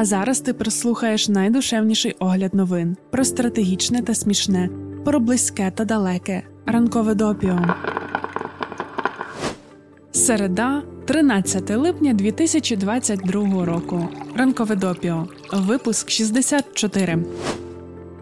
А зараз ти прослухаєш найдушевніший огляд новин про стратегічне та смішне, про близьке та далеке. Ранкове допіо. Середа, 13 липня 2022 року. Ранкове допіо. Випуск 64.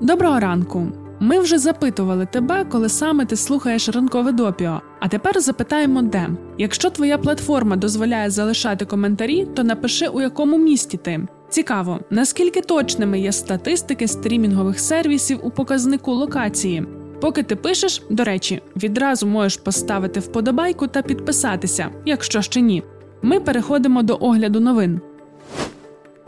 Доброго ранку. Ми вже запитували тебе, коли саме ти слухаєш ранкове допіо. А тепер запитаємо, де. Якщо твоя платформа дозволяє залишати коментарі, то напиши у якому місті ти. Цікаво, наскільки точними є статистики стрімінгових сервісів у показнику локації. Поки ти пишеш, до речі, відразу можеш поставити вподобайку та підписатися, якщо ще ні. Ми переходимо до огляду новин.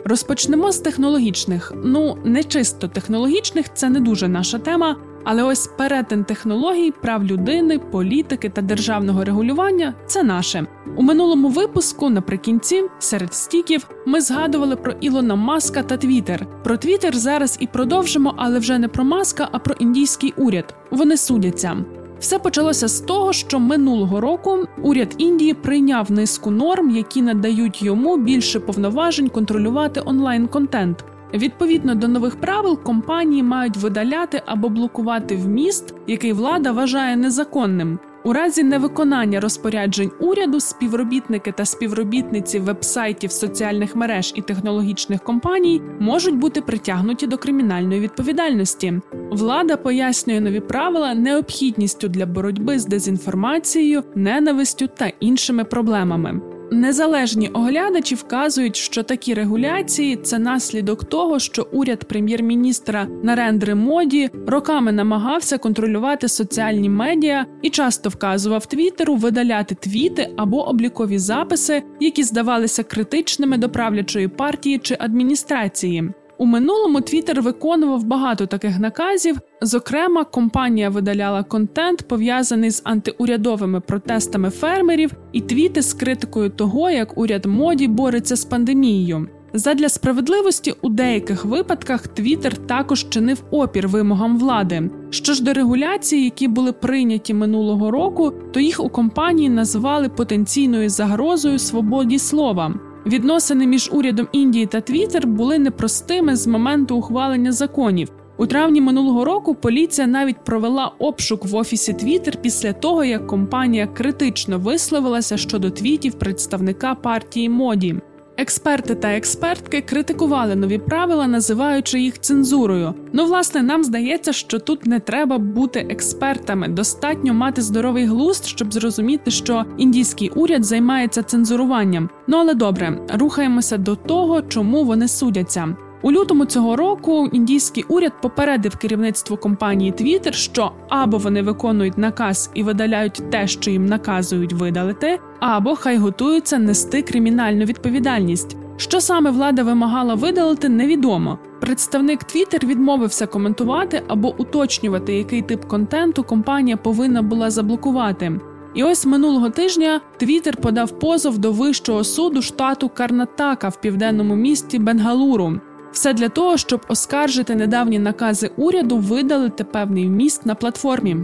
Розпочнемо з технологічних. Ну, не чисто технологічних, це не дуже наша тема. Але ось перетин технологій, прав людини, політики та державного регулювання це наше. У минулому випуску, наприкінці, серед стіків, ми згадували про Ілона Маска та Твіттер. Про Твіттер зараз і продовжимо, але вже не про Маска, а про індійський уряд. Вони судяться. Все почалося з того, що минулого року уряд Індії прийняв низку норм, які надають йому більше повноважень контролювати онлайн контент. Відповідно до нових правил, компанії мають видаляти або блокувати вміст, який влада вважає незаконним. У разі невиконання розпоряджень уряду співробітники та співробітниці вебсайтів соціальних мереж і технологічних компаній можуть бути притягнуті до кримінальної відповідальності. Влада пояснює нові правила необхідністю для боротьби з дезінформацією, ненавистю та іншими проблемами. Незалежні оглядачі вказують, що такі регуляції це наслідок того, що уряд прем'єр-міністра Нарендри Моді роками намагався контролювати соціальні медіа і часто вказував Твіттеру видаляти твіти або облікові записи, які здавалися критичними до правлячої партії чи адміністрації. У минулому Твіттер виконував багато таких наказів. Зокрема, компанія видаляла контент, пов'язаний з антиурядовими протестами фермерів, і твіти з критикою того, як уряд моді бореться з пандемією. Задля справедливості у деяких випадках Твіттер також чинив опір вимогам влади. Що ж до регуляцій, які були прийняті минулого року, то їх у компанії назвали потенційною загрозою свободі слова. Відносини між урядом Індії та Твіттер були непростими з моменту ухвалення законів. У травні минулого року поліція навіть провела обшук в офісі Твіттер після того, як компанія критично висловилася щодо твітів представника партії моді. Експерти та експертки критикували нові правила, називаючи їх цензурою. Ну, власне, нам здається, що тут не треба бути експертами. Достатньо мати здоровий глузд, щоб зрозуміти, що індійський уряд займається цензуруванням. Ну але добре, рухаємося до того, чому вони судяться. У лютому цього року індійський уряд попередив керівництво компанії Twitter, що або вони виконують наказ і видаляють те, що їм наказують видалити, або хай готуються нести кримінальну відповідальність. Що саме влада вимагала видалити, невідомо. Представник Twitter відмовився коментувати або уточнювати, який тип контенту компанія повинна була заблокувати. І ось минулого тижня Твіттер подав позов до вищого суду штату Карнатака в південному місті Бенгалуру. Все для того, щоб оскаржити недавні накази уряду видалити певний вміст на платформі.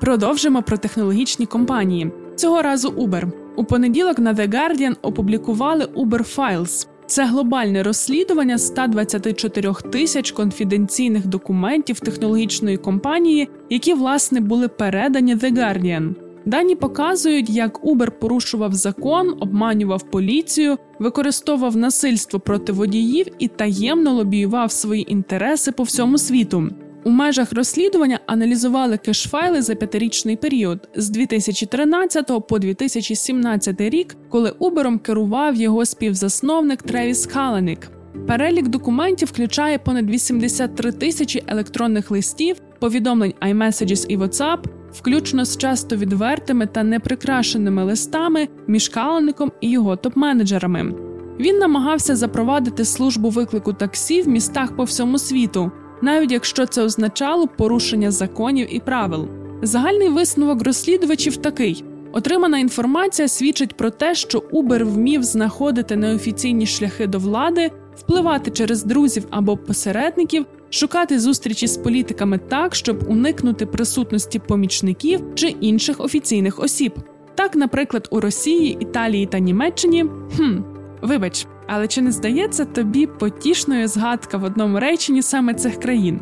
Продовжимо про технологічні компанії. Цього разу Uber. У понеділок на The Guardian опублікували Uber Files. Це глобальне розслідування 124 тисяч конфіденційних документів технологічної компанії, які власне були передані The Guardian. Дані показують, як Uber порушував закон, обманював поліцію, використовував насильство проти водіїв і таємно лобіював свої інтереси по всьому світу. У межах розслідування аналізували кешфайли за п'ятирічний період з 2013 по 2017 рік, коли Uber керував його співзасновник Тревіс Халенік. Перелік документів включає понад 83 тисячі електронних листів, повідомлень iMessages і WhatsApp, включно з часто відвертими та неприкрашеними листами між Калеником і його топ-менеджерами. Він намагався запровадити службу виклику таксі в містах по всьому світу, навіть якщо це означало порушення законів і правил. Загальний висновок розслідувачів такий: отримана інформація свідчить про те, що Uber вмів знаходити неофіційні шляхи до влади, впливати через друзів або посередників, шукати зустрічі з політиками так, щоб уникнути присутності помічників чи інших офіційних осіб. Так, наприклад, у Росії, Італії та Німеччині хм, вибач, Але чи не здається тобі потішною згадка в одному реченні саме цих країн?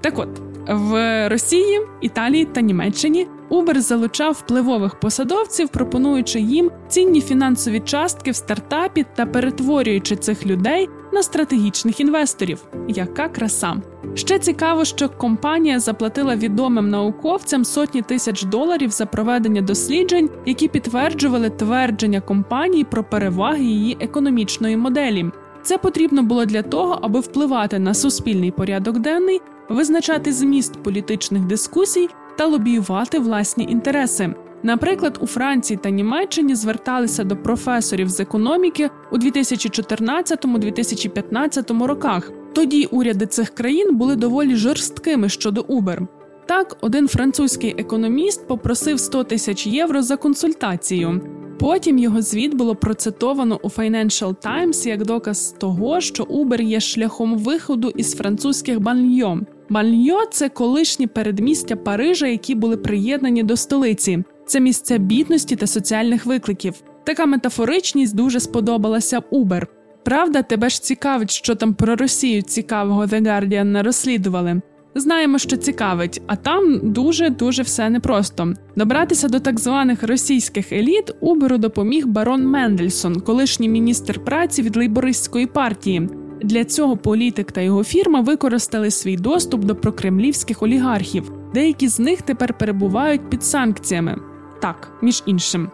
Так от в Росії, Італії та Німеччині Uber залучав впливових посадовців, пропонуючи їм цінні фінансові частки в стартапі та перетворюючи цих людей на стратегічних інвесторів. Яка краса! Ще цікаво, що компанія заплатила відомим науковцям сотні тисяч доларів за проведення досліджень, які підтверджували твердження компанії про переваги її економічної моделі. Це потрібно було для того, аби впливати на суспільний порядок денний, визначати зміст політичних дискусій та лобіювати власні інтереси. Наприклад, у Франції та Німеччині зверталися до професорів з економіки у 2014-2015 роках. Тоді уряди цих країн були доволі жорсткими щодо Uber. Так, один французький економіст попросив 100 тисяч євро за консультацію. Потім його звіт було процитовано у Financial Times як доказ того, що Uber є шляхом виходу із французьких банльйо. Банльйо – це колишні передмістя Парижа, які були приєднані до столиці. Це місця бідності та соціальних викликів. Така метафоричність дуже сподобалася Uber. Правда, тебе ж цікавить, що там про Росію цікавого The Guardian не розслідували. Знаємо, що цікавить, а там дуже дуже все непросто. Добратися до так званих російських еліт Уберу допоміг барон Мендельсон, колишній міністр праці від лейбористської партії. Для цього політик та його фірма використали свій доступ до прокремлівських олігархів. Деякі з них тепер перебувають під санкціями. Так, між іншим.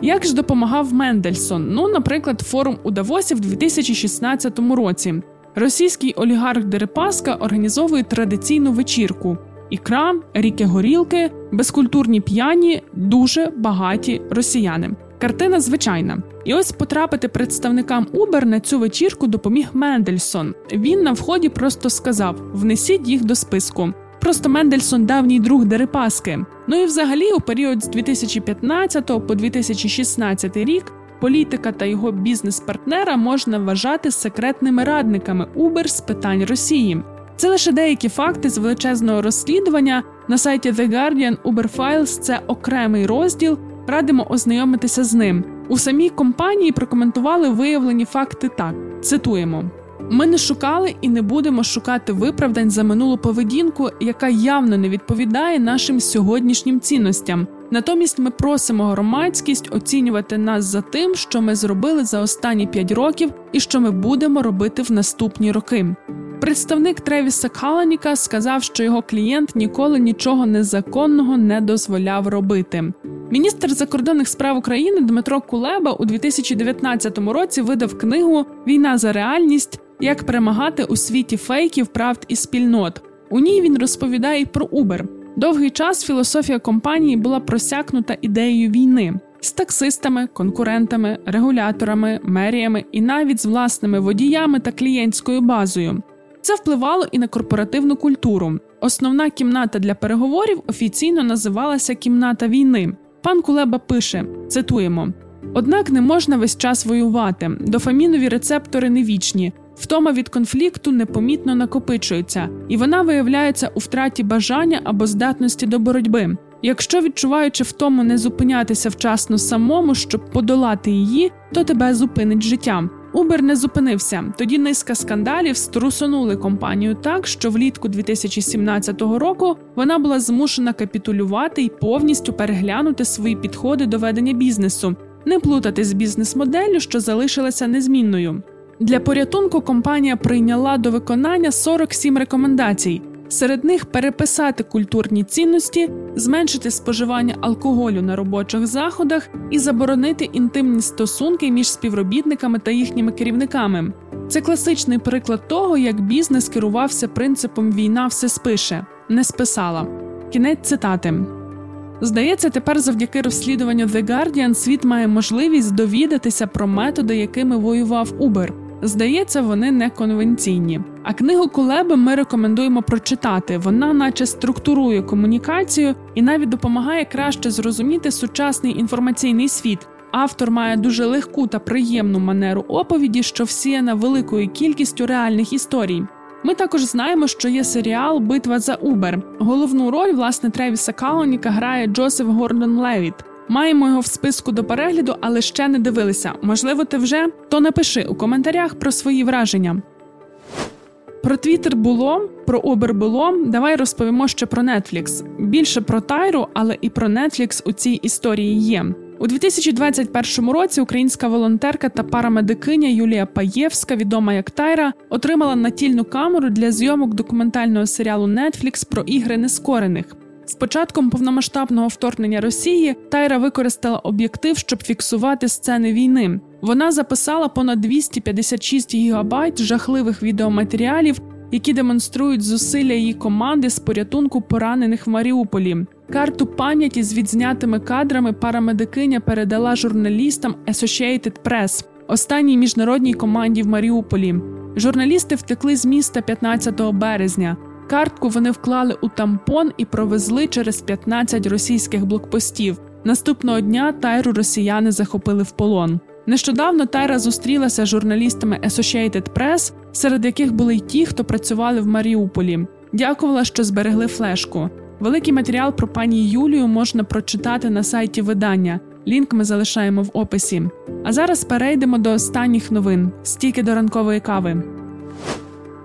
Як ж допомагав Мендельсон? Ну, наприклад, форум у Давосі в 2016 році. Російський олігарх Дерипаска організовує традиційну вечірку: ікра, ріки горілки, безкультурні п'яні, дуже багаті росіяни. Картина звичайна. І ось потрапити представникам Uber на цю вечірку допоміг Мендельсон. Він на вході просто сказав: внесіть їх до списку. Просто Мендельсон давній друг Дерипаски. Ну і взагалі, у період з 2015 по 2016 рік політика та його бізнес-партнера можна вважати секретними радниками Uber з питань Росії. Це лише деякі факти з величезного розслідування на сайті The Guardian Uber Files – Це окремий розділ. Радимо ознайомитися з ним. У самій компанії прокоментували виявлені факти так: цитуємо. Ми не шукали і не будемо шукати виправдань за минулу поведінку, яка явно не відповідає нашим сьогоднішнім цінностям. Натомість ми просимо громадськість оцінювати нас за тим, що ми зробили за останні п'ять років, і що ми будемо робити в наступні роки. Представник Тревіса Каланіка сказав, що його клієнт ніколи нічого незаконного не дозволяв робити. Міністр закордонних справ України Дмитро Кулеба у 2019 році видав книгу Війна за реальність як перемагати у світі фейків, правд і спільнот. У ній він розповідає про Uber. Довгий час філософія компанії була просякнута ідеєю війни з таксистами, конкурентами, регуляторами, меріями і навіть з власними водіями та клієнтською базою. Це впливало і на корпоративну культуру. Основна кімната для переговорів офіційно називалася кімната війни. Пан Кулеба пише: цитуємо: однак не можна весь час воювати. Дофамінові рецептори не вічні. Втома від конфлікту непомітно накопичується, і вона виявляється у втраті бажання або здатності до боротьби. Якщо відчуваючи втому не зупинятися вчасно самому, щоб подолати її, то тебе зупинить життя. Убер не зупинився. Тоді низка скандалів струсонули компанію так, що влітку 2017 року вона була змушена капітулювати і повністю переглянути свої підходи до ведення бізнесу, не плутати з бізнес-моделлю, що залишилася незмінною. Для порятунку компанія прийняла до виконання 47 рекомендацій. Серед них переписати культурні цінності, зменшити споживання алкоголю на робочих заходах і заборонити інтимні стосунки між співробітниками та їхніми керівниками. Це класичний приклад того, як бізнес керувався принципом війна все спише, не списала. Кінець цитати. Здається, тепер завдяки розслідуванню The Guardian світ має можливість довідатися про методи, якими воював Uber. Здається, вони не конвенційні. А книгу Кулеби ми рекомендуємо прочитати. Вона, наче структурує комунікацію і навіть допомагає краще зрозуміти сучасний інформаційний світ. Автор має дуже легку та приємну манеру оповіді, що всіяна великою кількістю реальних історій. Ми також знаємо, що є серіал Битва за Убер. Головну роль власне Тревіса Калоніка грає Джосеф Гордон Левіт. Маємо його в списку до перегляду, але ще не дивилися. Можливо, ти вже? То напиши у коментарях про свої враження. Про Твіттер було, про Uber було. Давай розповімо ще про Netflix. Більше про Тайру, але і про Netflix у цій історії є. У 2021 році українська волонтерка та парамедикиня Юлія Паєвська, відома як Тайра, отримала натільну камеру для зйомок документального серіалу Netflix про ігри нескорених. З початком повномасштабного вторгнення Росії Тайра використала об'єктив, щоб фіксувати сцени війни. Вона записала понад 256 гігабайт жахливих відеоматеріалів, які демонструють зусилля її команди з порятунку поранених в Маріуполі. Карту пам'яті з відзнятими кадрами парамедикиня передала журналістам Associated Press, останній міжнародній команді в Маріуполі. Журналісти втекли з міста 15 березня. Картку вони вклали у тампон і провезли через 15 російських блокпостів. Наступного дня тайру росіяни захопили в полон. Нещодавно Тайра зустрілася з журналістами Associated Press, серед яких були й ті, хто працювали в Маріуполі. Дякувала, що зберегли флешку. Великий матеріал про пані Юлію можна прочитати на сайті видання. Лінк ми залишаємо в описі. А зараз перейдемо до останніх новин. Стійки до ранкової кави.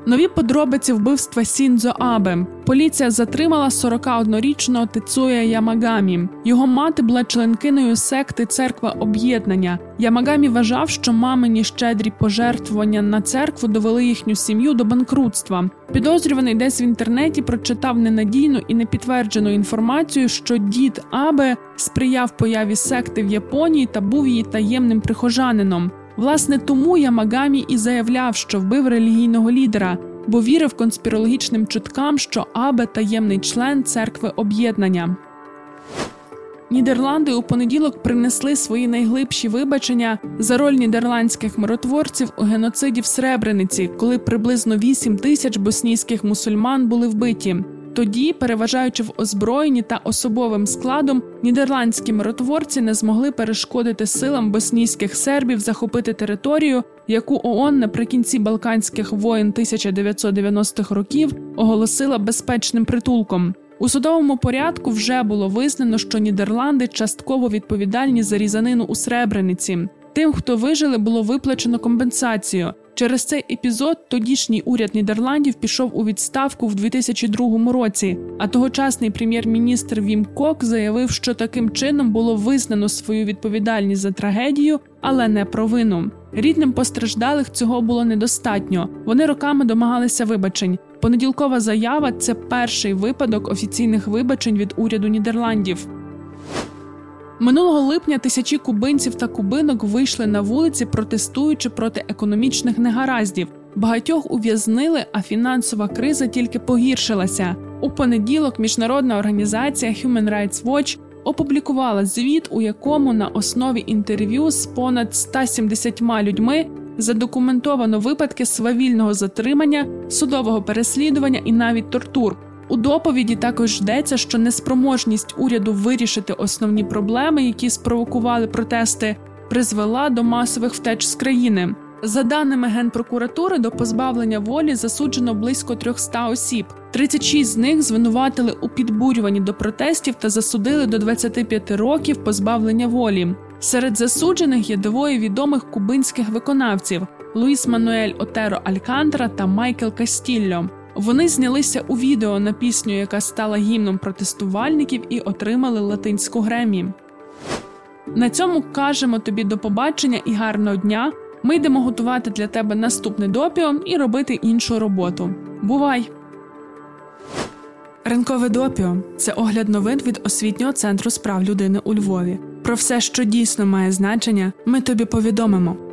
Нові подробиці вбивства Сінзо Абе. Поліція затримала 41-річного Тецуя Ямагамі. Його мати була членкиною секти церква об'єднання. Ямагамі вважав, що мамині щедрі пожертвування на церкву довели їхню сім'ю до банкрутства. Підозрюваний десь в інтернеті прочитав ненадійну і непідтверджену інформацію, що дід Абе сприяв появі секти в Японії та був її таємним прихожанином. Власне, тому Ямагамі і заявляв, що вбив релігійного лідера, бо вірив конспірологічним чуткам, що Абе таємний член церкви об'єднання. Нідерланди у понеділок принесли свої найглибші вибачення за роль нідерландських миротворців у геноциді в Сребрениці, коли приблизно 8 тисяч боснійських мусульман були вбиті. Тоді, переважаючи в озброєнні та особовим складом, нідерландські миротворці не змогли перешкодити силам боснійських сербів захопити територію, яку ООН наприкінці Балканських воєн 1990-х років оголосила безпечним притулком. У судовому порядку вже було визнано, що Нідерланди частково відповідальні за різанину у Сребрениці. Тим, хто вижили, було виплачено компенсацію. Через цей епізод тодішній уряд Нідерландів пішов у відставку в 2002 році. А тогочасний прем'єр-міністр Вім Кок заявив, що таким чином було визнано свою відповідальність за трагедію, але не провину. Рідним постраждалих цього було недостатньо. Вони роками домагалися вибачень. Понеділкова заява це перший випадок офіційних вибачень від уряду Нідерландів. Минулого липня тисячі кубинців та кубинок вийшли на вулиці, протестуючи проти економічних негараздів. Багатьох ув'язнили, а фінансова криза тільки погіршилася. У понеділок міжнародна організація Human Rights Watch опублікувала звіт, у якому на основі інтерв'ю з понад 170 людьми задокументовано випадки свавільного затримання, судового переслідування і навіть тортур. У доповіді також йдеться, що неспроможність уряду вирішити основні проблеми, які спровокували протести, призвела до масових втеч з країни. За даними генпрокуратури, до позбавлення волі засуджено близько 300 осіб. 36 з них звинуватили у підбурюванні до протестів та засудили до 25 років позбавлення волі. Серед засуджених є двоє відомих кубинських виконавців: Луїс Мануель Отеро Алькантра та Майкл Кастілло. Вони знялися у відео на пісню, яка стала гімном протестувальників, і отримали латинську гремі. На цьому кажемо тобі до побачення і гарного дня. Ми йдемо готувати для тебе наступне допіо і робити іншу роботу. Бувай! Ранкове допіо це огляд новин від освітнього центру справ людини у Львові. Про все, що дійсно має значення, ми тобі повідомимо.